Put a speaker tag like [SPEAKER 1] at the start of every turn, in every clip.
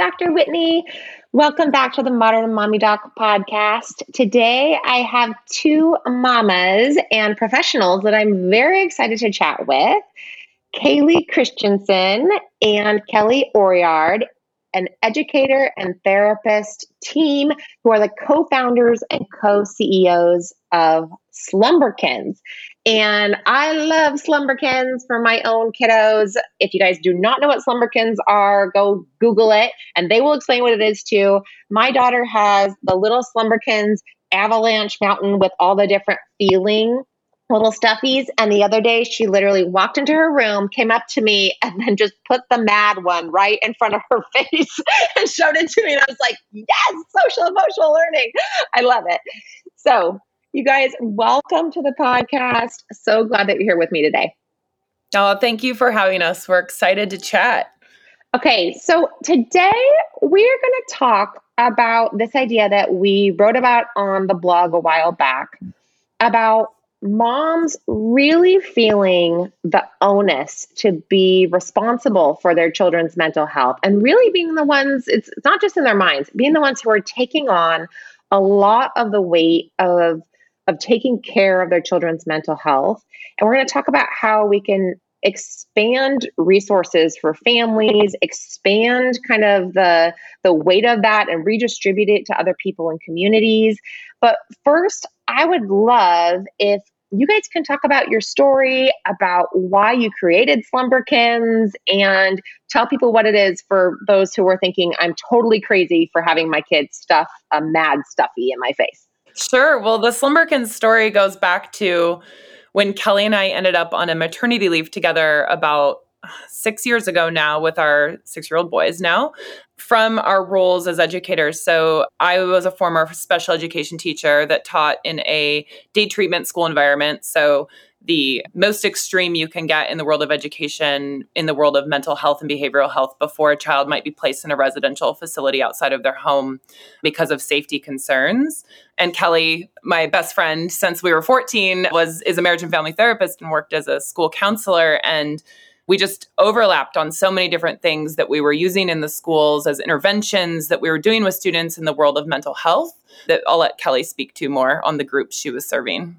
[SPEAKER 1] Dr. Whitney. Welcome back to the Modern Mommy Doc podcast. Today, I have two mamas and professionals that I'm very excited to chat with Callie Christensen and Kelly Oriard, an educator and therapist team who are the co founders and co CEOs of Slumberkins. And I love Slumberkins for my own kiddos. If you guys do not know what Slumberkins are, go Google it and they will explain what it is too. My daughter has the little Slumberkins avalanche mountain with all the different feeling little stuffies. And the other day, she literally walked into her room, came up to me, and then just put the mad one right in front of her face and showed it to me. And I was like, yes, social emotional learning. I love it. So you guys, welcome to the podcast. So glad that you're here with me today.
[SPEAKER 2] Oh, thank you for having us. We're excited to chat.
[SPEAKER 1] Okay, so today we're going to talk about this idea that we wrote about on the blog a while back about moms really feeling the onus to be responsible for their children's mental health and really being the ones, it's, it's not just in their minds, being the ones who are taking on a lot of the weight of of taking care of their children's mental health. And we're going to talk about how we can expand resources for families, expand kind of the the weight of that and redistribute it to other people and communities. But first, I would love if you guys can talk about your story, about why you created Slumberkins, and tell people what it is for those who are thinking, I'm totally crazy for having my kids stuff a mad stuffy in my face.
[SPEAKER 2] Sure. Well, the Slumberkins story goes back to when Kelly and I ended up on a maternity leave together about six years ago now with our six year old boys now from our roles as educators. So I was a former special education teacher that taught in a day treatment school environment. So the most extreme you can get in the world of education, in the world of mental health and behavioral health, before a child might be placed in a residential facility outside of their home because of safety concerns. And Kelly, my best friend since we were 14, was is a marriage and family therapist and worked as a school counselor. And we just overlapped on so many different things that we were using in the schools as interventions that we were doing with students in the world of mental health that I'll let Kelly speak to more on the groups she was serving.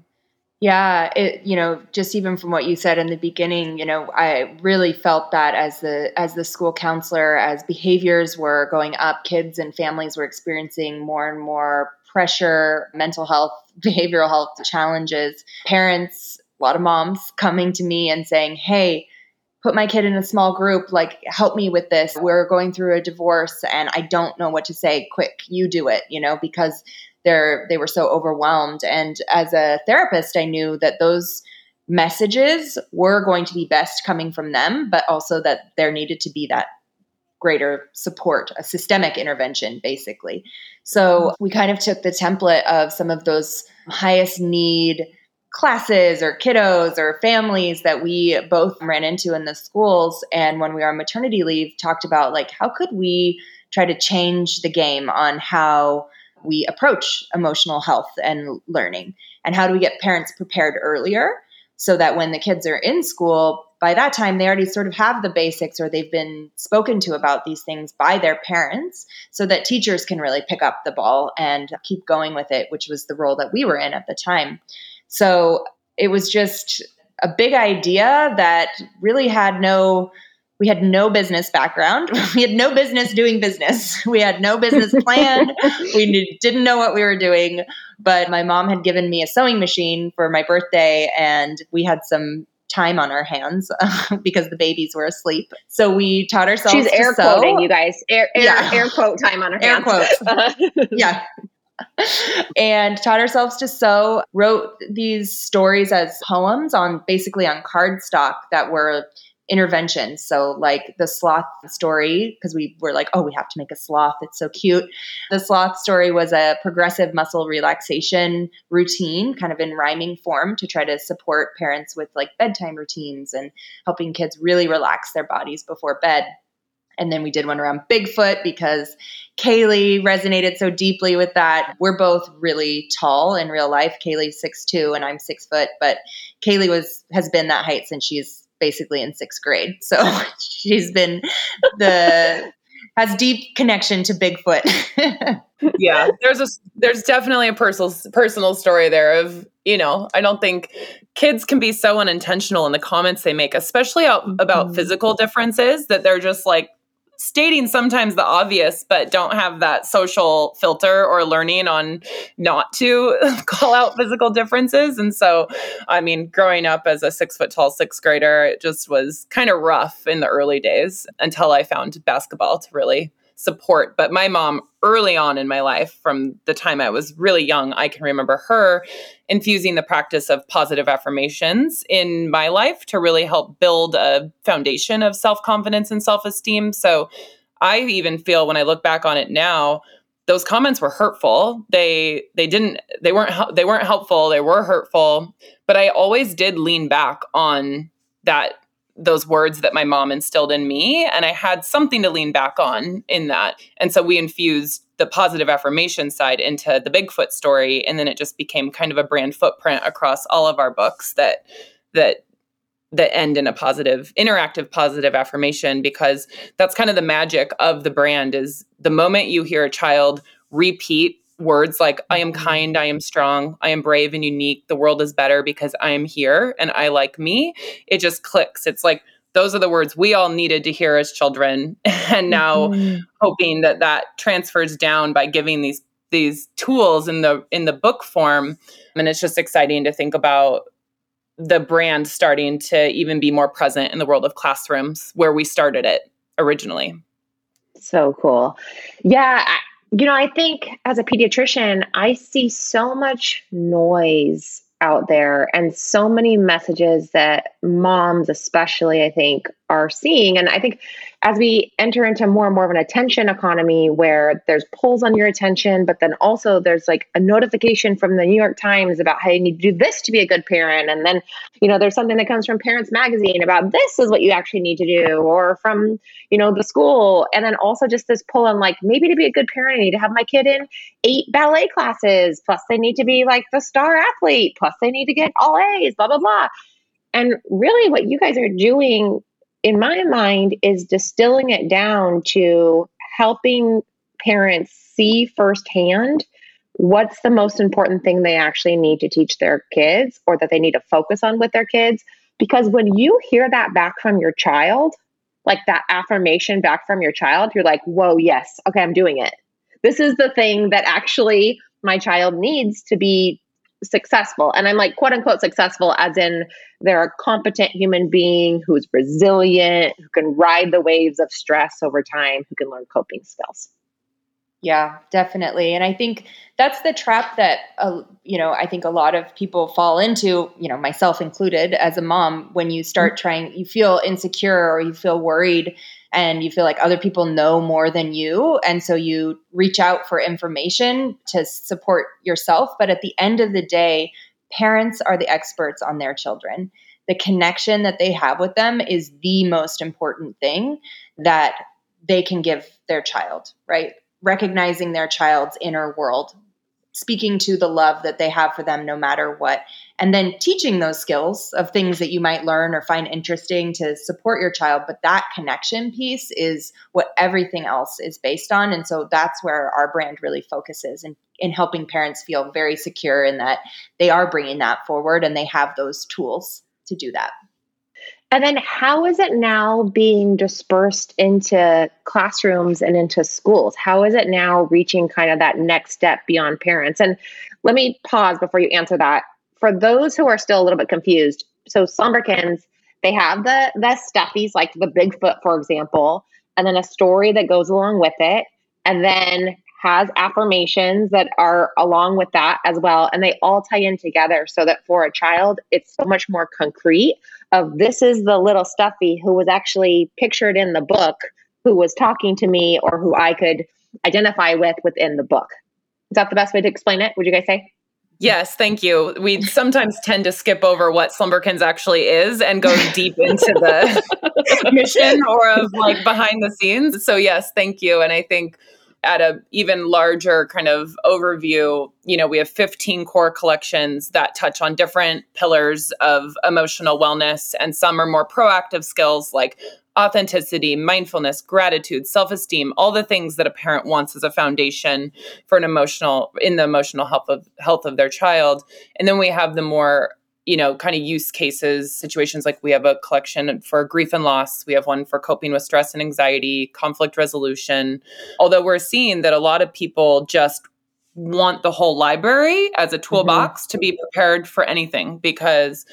[SPEAKER 3] Yeah, it you know, just even from what you said in the beginning, you know, I really felt that as the as the school counselor as behaviors were going up, kids and families were experiencing more and more pressure, mental health, behavioral health challenges. Parents, a lot of moms coming to me and saying, "Hey, put my kid in a small group like help me with this we're going through a divorce and i don't know what to say quick you do it you know because they're they were so overwhelmed. And as a therapist i knew that those messages were going to be best coming from them but also that there needed to be that greater support a systemic intervention basically. So we kind of took the template of some of those highest need classes or kiddos or families that we both ran into in the schools. And when we were on maternity leave talked about like how could we try to change the game on how we approach emotional health and learning? And how do we get parents prepared earlier so that when the kids are in school by that time they already sort of have the basics or they've been spoken to about these things by their parents so that teachers can really pick up the ball and keep going with it which was the role that we were in at the time. So it was just a big idea that really had no we had no business background. We had no business doing business. We had no business plan. we didn't know what we were doing. But my mom had given me a sewing machine for my birthday, and we had some time on our hands because the babies were asleep. So we taught ourselves.
[SPEAKER 1] She's air
[SPEAKER 3] sew.
[SPEAKER 1] quoting you guys. Air, air, yeah. air quote time on her
[SPEAKER 3] air
[SPEAKER 1] hands.
[SPEAKER 3] quotes. yeah. and taught ourselves to sew, wrote these stories as poems on basically on cardstock that were interventions. So, like the sloth story, because we were like, oh, we have to make a sloth. It's so cute. The sloth story was a progressive muscle relaxation routine, kind of in rhyming form to try to support parents with like bedtime routines and helping kids really relax their bodies before bed. And then we did one around Bigfoot because Callie resonated so deeply with that. We're both really tall in real life. Callie's six two and I'm six foot, but Callie was has been that height since she's basically in sixth grade. So she's been the has deep connection to Bigfoot.
[SPEAKER 2] yeah, there's a there's definitely a personal personal story there of you know I don't think kids can be so unintentional in the comments they make, especially about mm-hmm. physical differences that they're just like stating sometimes the obvious, but don't have that social filter or learning on not to call out physical differences. And so, I mean, growing up as a six foot tall sixth grader, it just was kind of rough in the early days until I found basketball to really support. But my mom, early on in my life, from the time I was really young, I can remember her infusing the practice of positive affirmations in my life to really help build a foundation of self confidence and self esteem. So I even feel when I look back on it now, those comments were hurtful. They they didn't they weren't they weren't helpful. They were hurtful. But I always did lean back on that those words that my mom instilled in me and i had something to lean back on in that. And so we infused the positive affirmation side into the bigfoot story and then it just became kind of a brand footprint across all of our books that that that end in a positive interactive positive affirmation because that's kind of the magic of the brand is the moment you hear a child repeat words like I am mm-hmm. kind, I am strong, I am brave and unique, the world is better because I am here and I like me, it just clicks. It's like those are the words we all needed to hear as children and now mm-hmm. hoping that that transfers down by giving these these tools in the in the book form and it's just exciting to think about the brand starting to even be more present in the world of classrooms where we started it originally
[SPEAKER 1] so cool yeah you know, I think as a pediatrician, I see so much noise out there and so many messages that moms, especially, I think, are seeing. And I think as we enter into more and more of an attention economy where there's pulls on your attention, but then also there's like a notification from the New York Times about how you need to do this to be a good parent. And then, you know, there's something that comes from Parents Magazine about this is what you actually need to do, or from, you know, the school. And then also just this pull on like maybe to be a good parent, I need to have my kid in eight ballet classes, plus they need to be like the star athlete, plus they need to get all A's, blah, blah, blah. And really, what you guys are doing in my mind, is distilling it down to helping parents see firsthand what's the most important thing they actually need to teach their kids or that they need to focus on with their kids. Because when you hear that back from your child, like that affirmation back from your child, you're like, whoa, yes, okay, I'm doing it. This is the thing that actually my child needs to be successful. And I'm like, quote unquote, successful, as in they're a competent human being who's resilient, who can ride the waves of stress over time, who can learn coping skills.
[SPEAKER 3] Yeah, definitely. And I think that's the trap that, uh, you know, I think a lot of people fall into, you know, myself included as a mom, when you start mm-hmm. trying, you feel insecure or you feel worried and you feel like other people know more than you. And so you reach out for information to support yourself. But at the end of the day, parents are the experts on their children. The connection that they have with them is the most important thing that they can give their child, right? Recognizing their child's inner world, speaking to the love that they have for them no matter what. And then teaching those skills of things that you might learn or find interesting to support your child. But that connection piece is what everything else is based on. And so that's where our brand really focuses in, in helping parents feel very secure in that they are bringing that forward and they have those tools to do that
[SPEAKER 1] and then how is it now being dispersed into classrooms and into schools? How is it now reaching kind of that next step beyond parents? And let me pause before you answer that. For those who are still a little bit confused, So Slumberkins, they have the the stuffies like the Bigfoot, for example, and then a story that goes along with it, and then has affirmations that are along with that as well and they all tie in together so that for a child it's so much more concrete of this is the little stuffy who was actually pictured in the book who was talking to me or who I could identify with within the book. Is that the best way to explain it? Would you guys say?
[SPEAKER 2] Yes, thank you. We sometimes tend to skip over what Slumberkins actually is and go deep into the mission or of like behind the scenes. So yes, thank you. And I think at a even larger kind of overview, you know, we have 15 core collections that touch on different pillars of emotional wellness and some are more proactive skills like authenticity, mindfulness, gratitude, self-esteem, all the things that a parent wants as a foundation for an emotional in the emotional health of health of their child. And then we have the more you know, kind of use cases, situations like we have a collection for grief and loss. We have one for coping with stress and anxiety, conflict resolution. Although we're seeing that a lot of people just want the whole library as a toolbox mm-hmm. to be prepared for anything because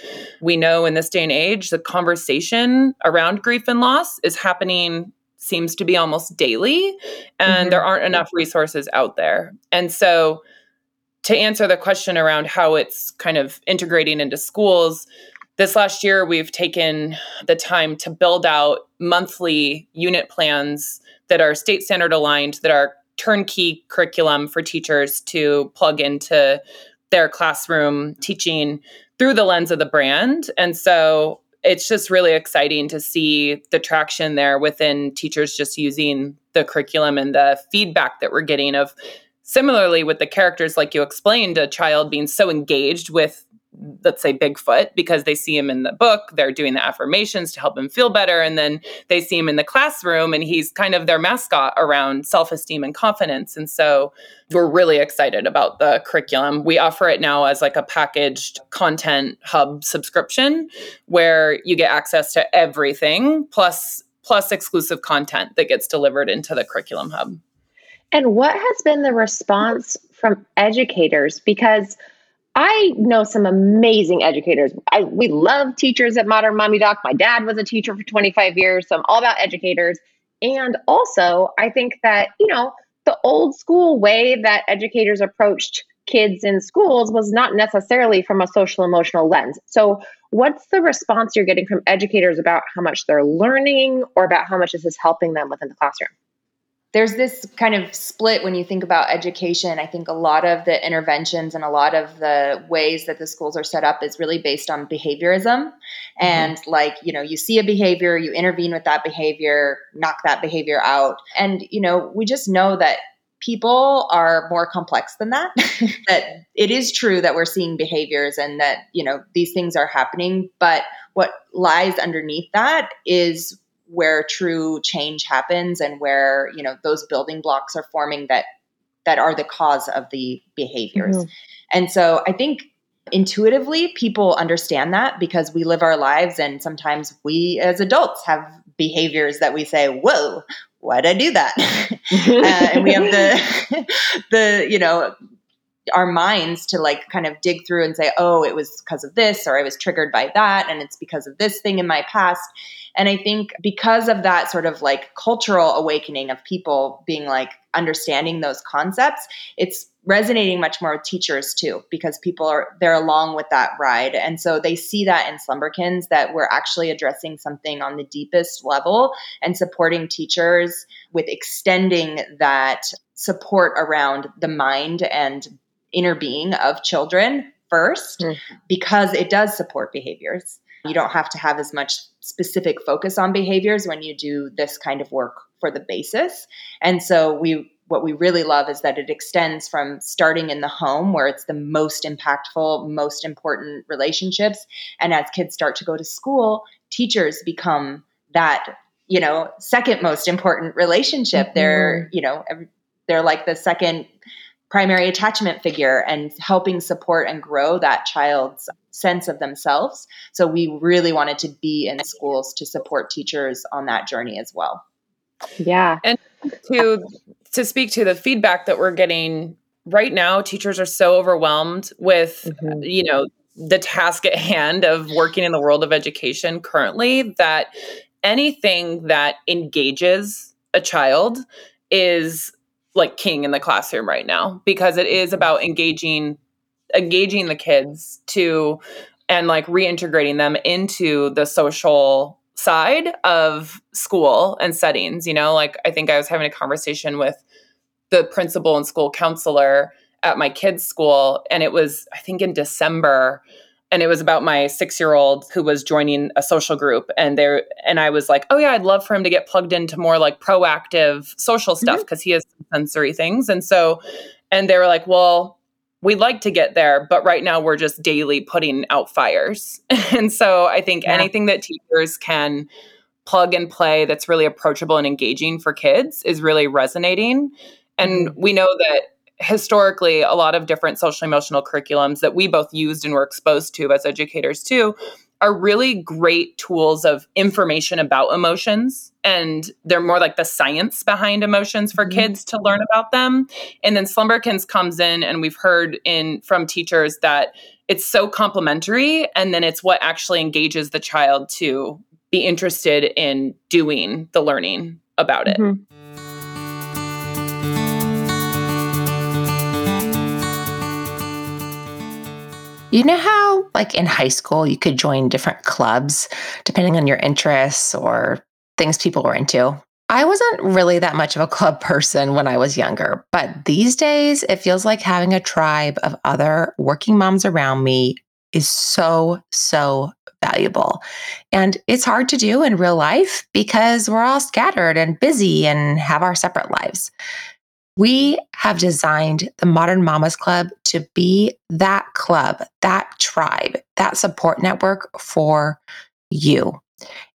[SPEAKER 2] we know in this day and age, the conversation around grief and loss is happening seems to be almost daily and mm-hmm. there aren't enough resources out there. And so to answer the question around how it's kind of integrating into schools, this last year we've taken the time to build out monthly unit plans that are state standard aligned, that are turnkey curriculum for teachers to plug into their classroom teaching through the lens of the brand. And so it's just really exciting to see the traction there within teachers just using the curriculum and the feedback that we're getting of Similarly, with the characters, like you explained, a child being so engaged with, let's say, Bigfoot because they see him in the book, they're doing the affirmations to help him feel better. And then they see him in the classroom and he's kind of their mascot around self esteem and confidence. And so we're really excited about the curriculum. We offer it now as like a packaged content hub subscription where you get access to everything plus plus exclusive content that gets delivered into the curriculum hub.
[SPEAKER 1] And what has been the response from educators? Because I know some amazing educators. I, we love teachers at Modern Mommy Doc. My dad was a teacher for 25 years, so I'm all about educators. And also, I think that, you know, the old school way that educators approached kids in schools was not necessarily from a social emotional lens. So, what's the response you're getting from educators about how much they're learning or about how much this is helping them within the classroom?
[SPEAKER 3] There's this kind of split when you think about education. I think a lot of the interventions and a lot of the ways that the schools are set up is really based on behaviorism. Mm-hmm. And like, you know, you see a behavior, you intervene with that behavior, knock that behavior out. And, you know, we just know that people are more complex than that that it is true that we're seeing behaviors and that you know these things are happening but what lies underneath that is where true change happens and where you know those building blocks are forming that that are the cause of the behaviors mm-hmm. and so i think intuitively people understand that because we live our lives and sometimes we as adults have behaviors that we say whoa why'd i do that uh, and we have the the you know our minds to like kind of dig through and say, oh, it was because of this, or I was triggered by that, and it's because of this thing in my past. And I think because of that sort of like cultural awakening of people being like understanding those concepts, it's resonating much more with teachers too, because people are they're along with that ride. And so they see that in Slumberkins that we're actually addressing something on the deepest level and supporting teachers with extending that support around the mind and inner being of children 1st mm-hmm. because it does support behaviors. You don't have to have as much specific focus on behaviors when you do this kind of work for the basis. And so we what we really love is that it extends from starting in the home where it's the most impactful, most important relationships and as kids start to go to school, teachers become that, you know, second most important relationship. Mm-hmm. They're, you know, they're like the second primary attachment figure and helping support and grow that child's sense of themselves. So we really wanted to be in schools to support teachers on that journey as well.
[SPEAKER 1] Yeah.
[SPEAKER 2] And to to speak to the feedback that we're getting right now teachers are so overwhelmed with mm-hmm. you know the task at hand of working in the world of education currently that anything that engages a child is like king in the classroom right now because it is about engaging engaging the kids to and like reintegrating them into the social side of school and settings you know like i think i was having a conversation with the principal and school counselor at my kids school and it was i think in december and it was about my six year old who was joining a social group and there and i was like oh yeah i'd love for him to get plugged into more like proactive social stuff because mm-hmm. he has sensory things and so and they were like well we'd like to get there but right now we're just daily putting out fires and so i think yeah. anything that teachers can plug and play that's really approachable and engaging for kids is really resonating and mm-hmm. we know that historically a lot of different social emotional curriculums that we both used and were exposed to as educators too are really great tools of information about emotions and they're more like the science behind emotions for mm-hmm. kids to learn about them and then slumberkins comes in and we've heard in from teachers that it's so complementary and then it's what actually engages the child to be interested in doing the learning about it mm-hmm.
[SPEAKER 4] You know how, like in high school, you could join different clubs depending on your interests or things people were into? I wasn't really that much of a club person when I was younger, but these days it feels like having a tribe of other working moms around me is so, so valuable. And it's hard to do in real life because we're all scattered and busy and have our separate lives. We have designed the Modern Mamas Club to be that club, that tribe, that support network for you.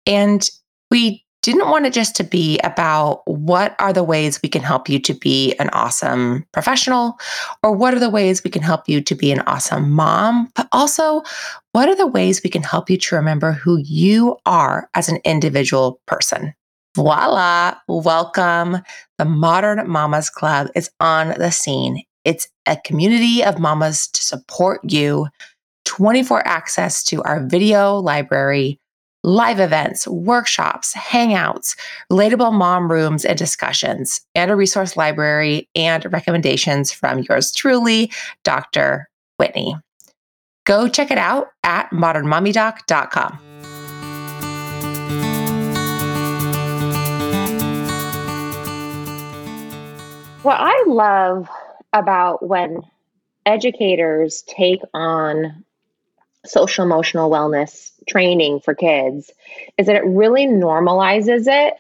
[SPEAKER 4] And we didn't want it just to be about what are the ways we can help you to be an awesome professional or what are the ways we can help you to be an awesome mom, but also what are the ways we can help you to remember who you are as an individual person. Voila, welcome. The Modern Mamas Club is on the scene. It's a community of mamas to support you, 24 access to our video library, live events, workshops, hangouts, relatable mom rooms and discussions, and a resource library and recommendations from yours truly, Dr. Whitney. Go check it out at modernmommydoc.com.
[SPEAKER 1] What I love about when educators take on social emotional wellness training for kids is that it really normalizes it.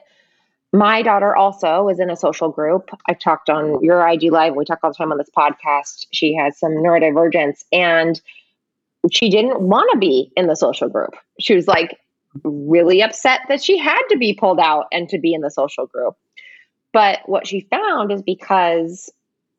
[SPEAKER 1] My daughter also is in a social group. I've talked on your IG Live. We talk all the time on this podcast. She has some neurodivergence and she didn't want to be in the social group. She was like really upset that she had to be pulled out and to be in the social group. But what she found is because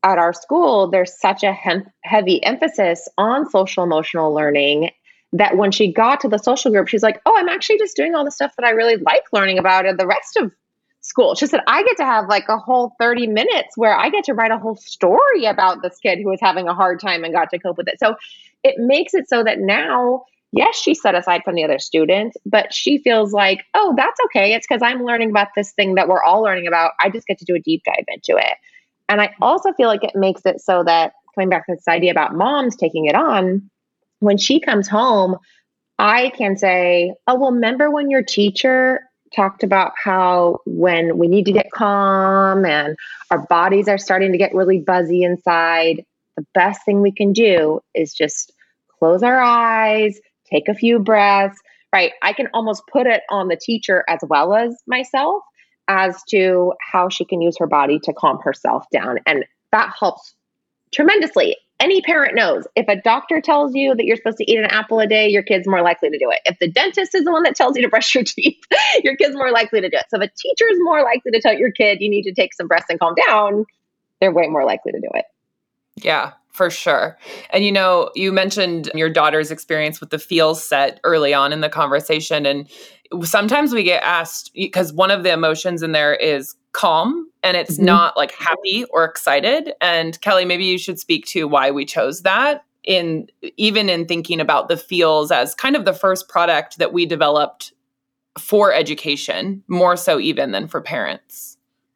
[SPEAKER 1] at our school, there's such a hem- heavy emphasis on social emotional learning that when she got to the social group, she's like, Oh, I'm actually just doing all the stuff that I really like learning about in the rest of school. She said, I get to have like a whole 30 minutes where I get to write a whole story about this kid who was having a hard time and got to cope with it. So it makes it so that now yes, she's set aside from the other students, but she feels like, oh, that's okay. It's because I'm learning about this thing that we're all learning about. I just get to do a deep dive into it. And I also feel like it makes it so that coming back to this idea about moms taking it on, when she comes home, I can say, oh, well, remember when your teacher talked about how when we need to get calm and our bodies are starting to get really buzzy inside, the best thing we can do is just close our eyes, take a few breaths, right? I can almost put it on the teacher as well as myself as to how she can use her body to calm herself down. And that helps tremendously. Any parent knows if a doctor tells you that you're supposed to eat an apple a day, your kid's more likely to do it. If the dentist is the one that tells you to brush your teeth, your kid's more likely to do it. So if a teacher is more likely to tell your kid you need to take some breaths and calm down, they're way more likely to do it.
[SPEAKER 2] Yeah, for sure. And you know, you mentioned your daughter's experience with the feels set early on in the conversation. And sometimes we get asked because one of the emotions in there is calm and it's mm-hmm. not like happy or excited. And Kelly, maybe you should speak to why we chose that in even in thinking about the feels as kind of the first product that we developed for education, more so even than for parents.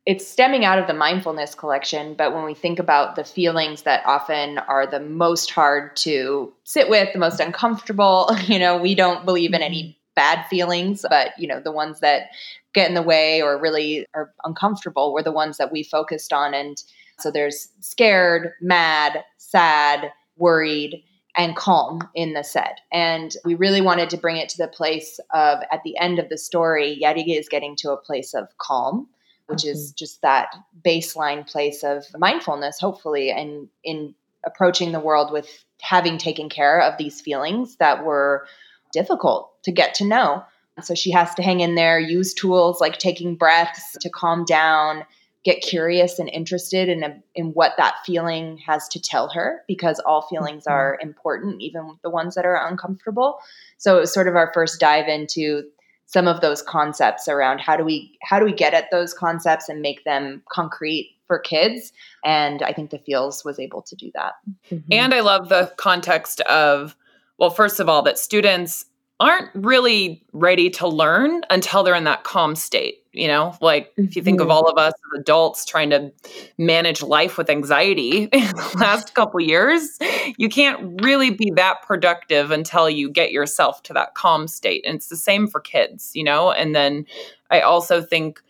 [SPEAKER 3] It's stemming out of the mindfulness collection, but when we think about the feelings that often are the most hard to sit with, the most uncomfortable, you know, we don't believe in any mm-hmm. bad feelings, but you know, the ones that get in the way or really are uncomfortable were the ones that we focused on and so there's scared, mad, sad, worried, and calm in the set. And we really wanted to bring it to the place of at the end of the story, Yeti is getting to a place of calm, which mm-hmm. is just that baseline place of mindfulness, hopefully, and in approaching the world with having taken care of these feelings that were difficult to get to know. So she has to hang in there, use tools like taking breaths to calm down, get curious and interested in a, in what that feeling has to tell her because all feelings mm-hmm. are important even the ones that are uncomfortable so it was sort of our first dive into some of those concepts around how do we how do we get at those concepts and make them concrete for kids and i think the feels was able to do that
[SPEAKER 2] mm-hmm. and i love the context of well first of all that students aren't really ready to learn until they're in that calm state you know like if you think of mm-hmm. all of us as adults trying to manage life with anxiety in the last couple years you can't really be that productive until you get yourself to that calm state and it's the same for kids you know and then i also think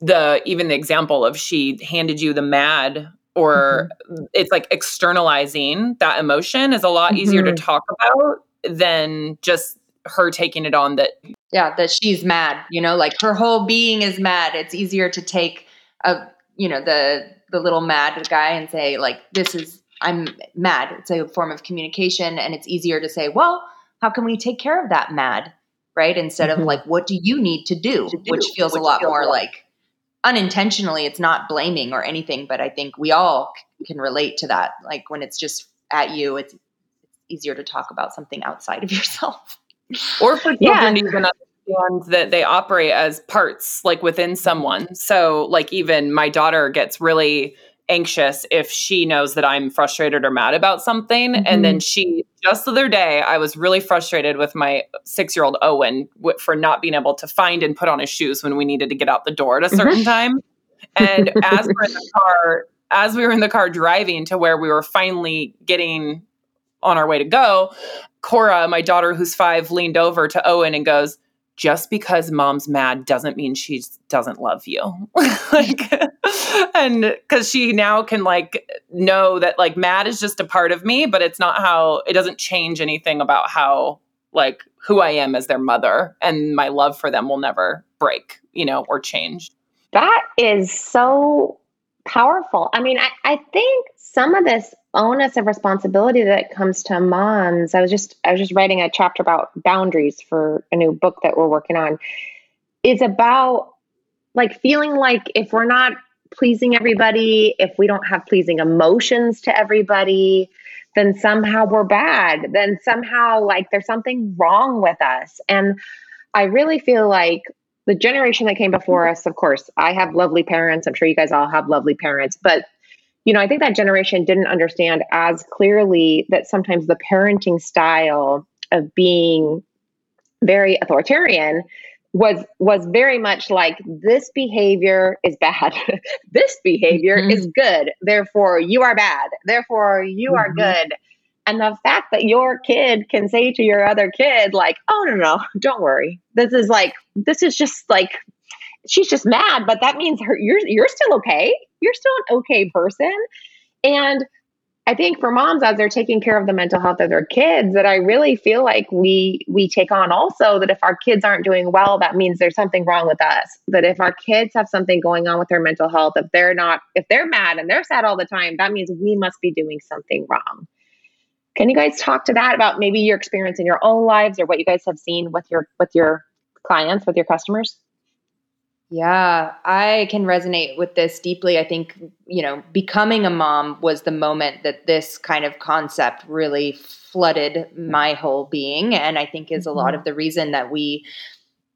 [SPEAKER 2] the even the example of she handed you the mad or mm-hmm. it's like externalizing that emotion is a lot mm-hmm. easier to mm-hmm. talk about than just her taking it on that
[SPEAKER 3] yeah that she's mad you know like her whole being is mad. It's easier to take a you know the the little mad guy and say like this is i'm mad. It's a form of communication and it's easier to say well how can we take care of that mad? Right? Instead mm-hmm. of like what do you need to do, to do which feels which a lot feels more like, like unintentionally it's not blaming or anything but i think we all can relate to that. Like when it's just at you it's, it's easier to talk about something outside of yourself
[SPEAKER 2] or for children yeah. to even understand that they operate as parts like within someone so like even my daughter gets really anxious if she knows that i'm frustrated or mad about something mm-hmm. and then mm-hmm. she just the other day i was really frustrated with my six year old owen w- for not being able to find and put on his shoes when we needed to get out the door at a certain mm-hmm. time and as we're in the car as we were in the car driving to where we were finally getting on our way to go, Cora, my daughter who's five, leaned over to Owen and goes, just because mom's mad doesn't mean she doesn't love you. like, and because she now can like know that like mad is just a part of me, but it's not how it doesn't change anything about how like who I am as their mother and my love for them will never break, you know, or change.
[SPEAKER 1] That is so powerful. I mean, I, I think some of this onus of responsibility that comes to moms. I was just I was just writing a chapter about boundaries for a new book that we're working on. Is about like feeling like if we're not pleasing everybody, if we don't have pleasing emotions to everybody, then somehow we're bad. Then somehow like there's something wrong with us. And I really feel like the generation that came before us, of course, I have lovely parents. I'm sure you guys all have lovely parents, but you know, I think that generation didn't understand as clearly that sometimes the parenting style of being very authoritarian was was very much like this behavior is bad. This behavior mm-hmm. is good. Therefore you are bad. Therefore you mm-hmm. are good. And the fact that your kid can say to your other kid like oh no no don't worry. This is like this is just like she's just mad but that means her you're you're still okay you're still an okay person. And I think for moms as they're taking care of the mental health of their kids that I really feel like we we take on also that if our kids aren't doing well that means there's something wrong with us that if our kids have something going on with their mental health if they're not if they're mad and they're sad all the time that means we must be doing something wrong. Can you guys talk to that about maybe your experience in your own lives or what you guys have seen with your with your clients with your customers?
[SPEAKER 3] Yeah, I can resonate with this deeply. I think, you know, becoming a mom was the moment that this kind of concept really flooded my whole being. And I think is a lot mm-hmm. of the reason that we,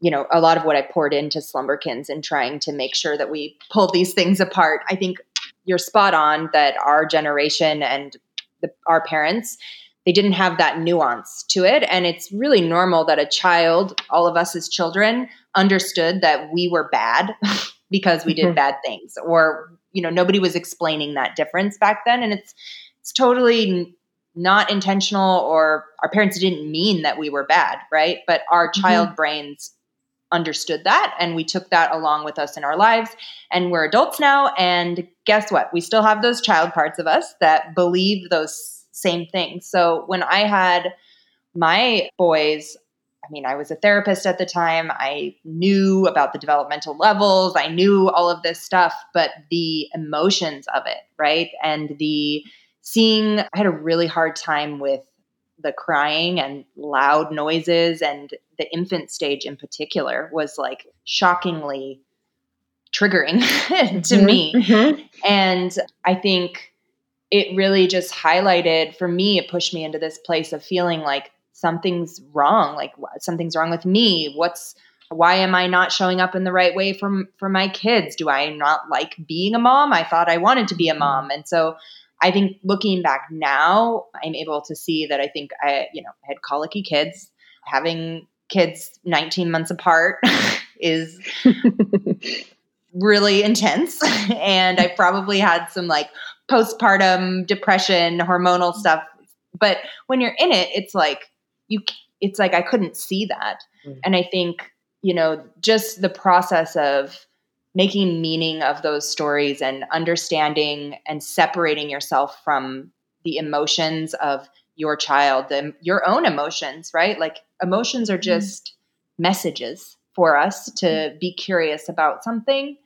[SPEAKER 3] you know, a lot of what I poured into Slumberkins and trying to make sure that we pull these things apart. I think you're spot on that our generation and the, our parents they didn't have that nuance to it and it's really normal that a child all of us as children understood that we were bad because we did mm-hmm. bad things or you know nobody was explaining that difference back then and it's it's totally not intentional or our parents didn't mean that we were bad right but our mm-hmm. child mm-hmm. brains understood that and we took that along with us in our lives and we're adults now and guess what we still have those child parts of us that believe those same thing. so when i had my boys I mean, I was a therapist at the time. I knew about the developmental levels. I knew all of this stuff, but the emotions of it, right? And the seeing, I had a really hard time with the crying and loud noises and the infant stage in particular was like shockingly triggering to mm-hmm, me. Mm-hmm. And I think it really just highlighted for me, it pushed me into this place of feeling like something's wrong like something's wrong with me. What's why am i not showing up in the right way for for my kids? Do i not like being a mom? I thought i wanted to be a mom. And so i think looking back now i'm able to see that i think i you know had colicky kids. Having kids 19 months apart is really intense. And i probably had some like postpartum depression hormonal stuff but when you're in it it's like you it's like I couldn't see that. Mm-hmm. And I think, you know, just the process of making meaning of those stories and understanding and separating yourself from the emotions of your child, the, your own emotions, right? Like emotions are mm-hmm. just mm-hmm. messages for us to mm-hmm. be curious about something.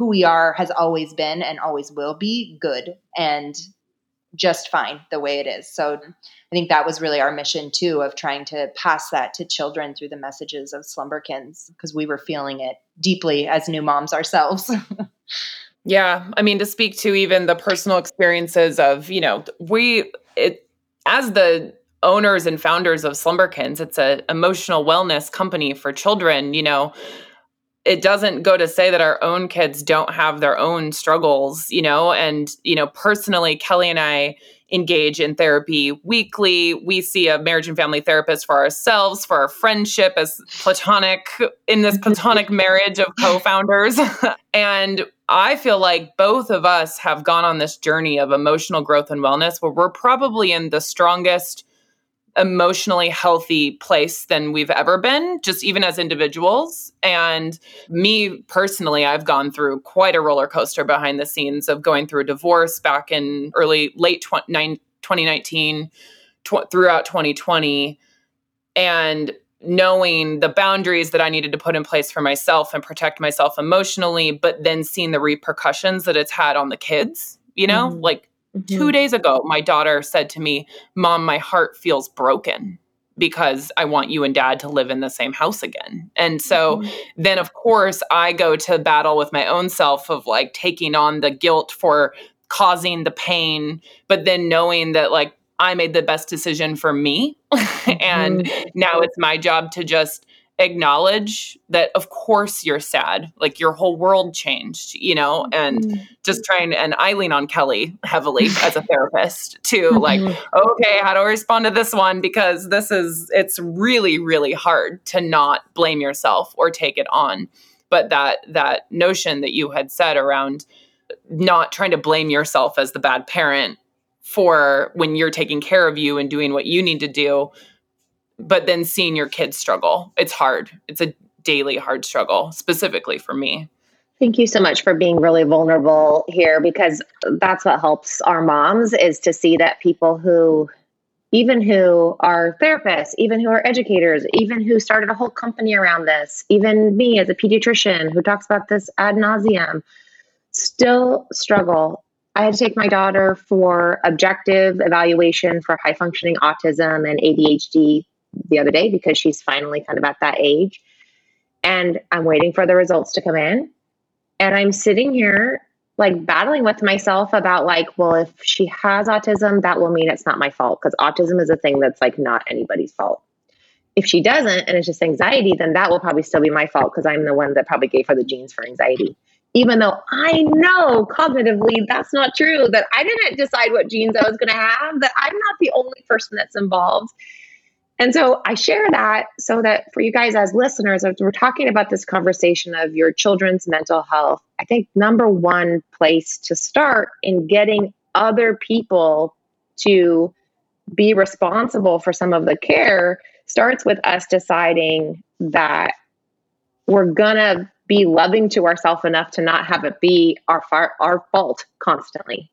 [SPEAKER 3] Who we are has always been and always will be good and just fine the way it is. So I think that was really our mission too of trying to pass that to children through the messages of Slumberkins because we were feeling it deeply as new moms ourselves.
[SPEAKER 2] yeah, I mean to speak to even the personal experiences of, you know, we it as the owners and founders of Slumberkins, it's a emotional wellness company for children, you know, it doesn't go to say that our own kids don't have their own struggles, you know, and you know, personally Kelly and I engage in therapy weekly. We see a marriage and family therapist for ourselves, for our friendship as platonic in this platonic marriage of co-founders. and I feel like both of us have gone on this journey of emotional growth and wellness where we're probably in the strongest emotionally healthy place than we've ever been, just even as individuals. And me personally, I've gone through quite a roller coaster behind the scenes of going through a divorce back in early, late 2019, tw- throughout 2020. And knowing the boundaries that I needed to put in place for myself and protect myself emotionally, but then seeing the repercussions that it's had on the kids, you know, mm-hmm. like Mm-hmm. Two days ago, my daughter said to me, Mom, my heart feels broken because I want you and dad to live in the same house again. And so mm-hmm. then, of course, I go to battle with my own self of like taking on the guilt for causing the pain, but then knowing that like I made the best decision for me. and mm-hmm. now it's my job to just acknowledge that of course you're sad. Like your whole world changed you know? And mm-hmm. just trying and i lean on kelly heavily as a therapist too. Like mm-hmm. okay how do i respond to this one? Because this is it's really really hard to not blame yourself or take it on. But that that notion that you had said around not trying to blame yourself as the bad parent for when you're taking care of you and doing what you need to do but then seeing your kids struggle, it's hard. It's a daily hard struggle, specifically for me.
[SPEAKER 1] Thank you so much for being really vulnerable here because that's what helps our moms is to see that people who even who are therapists, even who are educators, even who started a whole company around this, even me as a pediatrician who talks about this ad nauseum, still struggle. I had to take my daughter for objective evaluation for high functioning autism and ADHD the other day because she's finally kind of at that age. And I'm waiting for the results to come in. And I'm sitting here like battling with myself about like, well, if she has autism, that will mean it's not my fault because autism is a thing that's like not anybody's fault. If she doesn't and it's just anxiety, then that will probably still be my fault because I'm the one that probably gave her the genes for anxiety. even though I know cognitively that's not true, that I didn't decide what genes I was going to have, that I'm not the only person that's involved. And so I share that so that for you guys as listeners, as we're talking about this conversation of your children's mental health, I think number one place to start in getting other people to be responsible for some of the care starts with us deciding that we're gonna be loving to ourselves enough to not have it be our our fault constantly.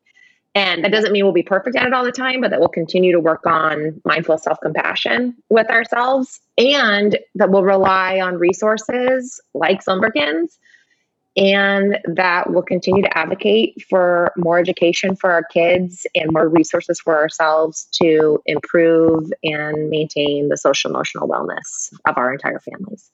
[SPEAKER 1] And that doesn't mean we'll be perfect at it all the time, but that we'll continue to work on mindful self compassion with ourselves and that we'll rely on resources like Slumberkins and that we'll continue to advocate for more education for our kids and more resources for ourselves to improve and maintain the social emotional wellness of our entire families.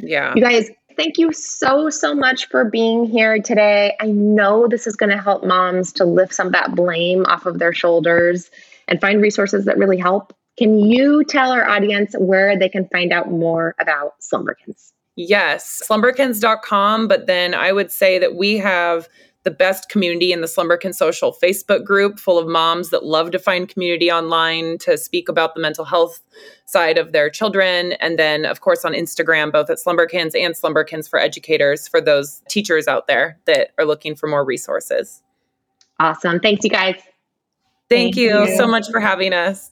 [SPEAKER 2] Yeah.
[SPEAKER 1] You guys, thank you so, so much for being here today. I know this is going to help moms to lift some of that blame off of their shoulders and find resources that really help. Can you tell our audience where they can find out more about Slumberkins?
[SPEAKER 2] Yes, slumberkins.com. But then I would say that we have the best community in the Slumberkin Social Facebook group full of moms that love to find community online to speak about the mental health side of their children. And then, of course, on Instagram, both at Slumberkins and Slumberkins for Educators for those teachers out there that are looking for more resources.
[SPEAKER 1] Awesome. Thanks, you guys.
[SPEAKER 2] Thank, Thank you, you so much for having us.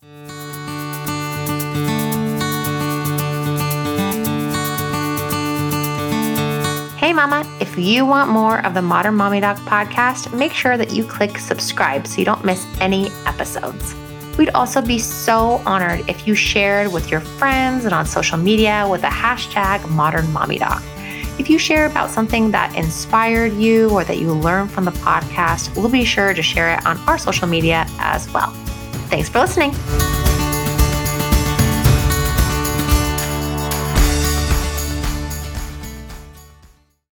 [SPEAKER 4] Hey, Mama, if you want more of the Modern Mommy Doc podcast, make sure that you click subscribe so you don't miss any episodes. We'd also be so honored if you shared with your friends and on social media with the hashtag Modern Mommy Doc. If you share about something that inspired you or that you learned from the podcast, we'll be sure to share it on our social media as well. Thanks for listening.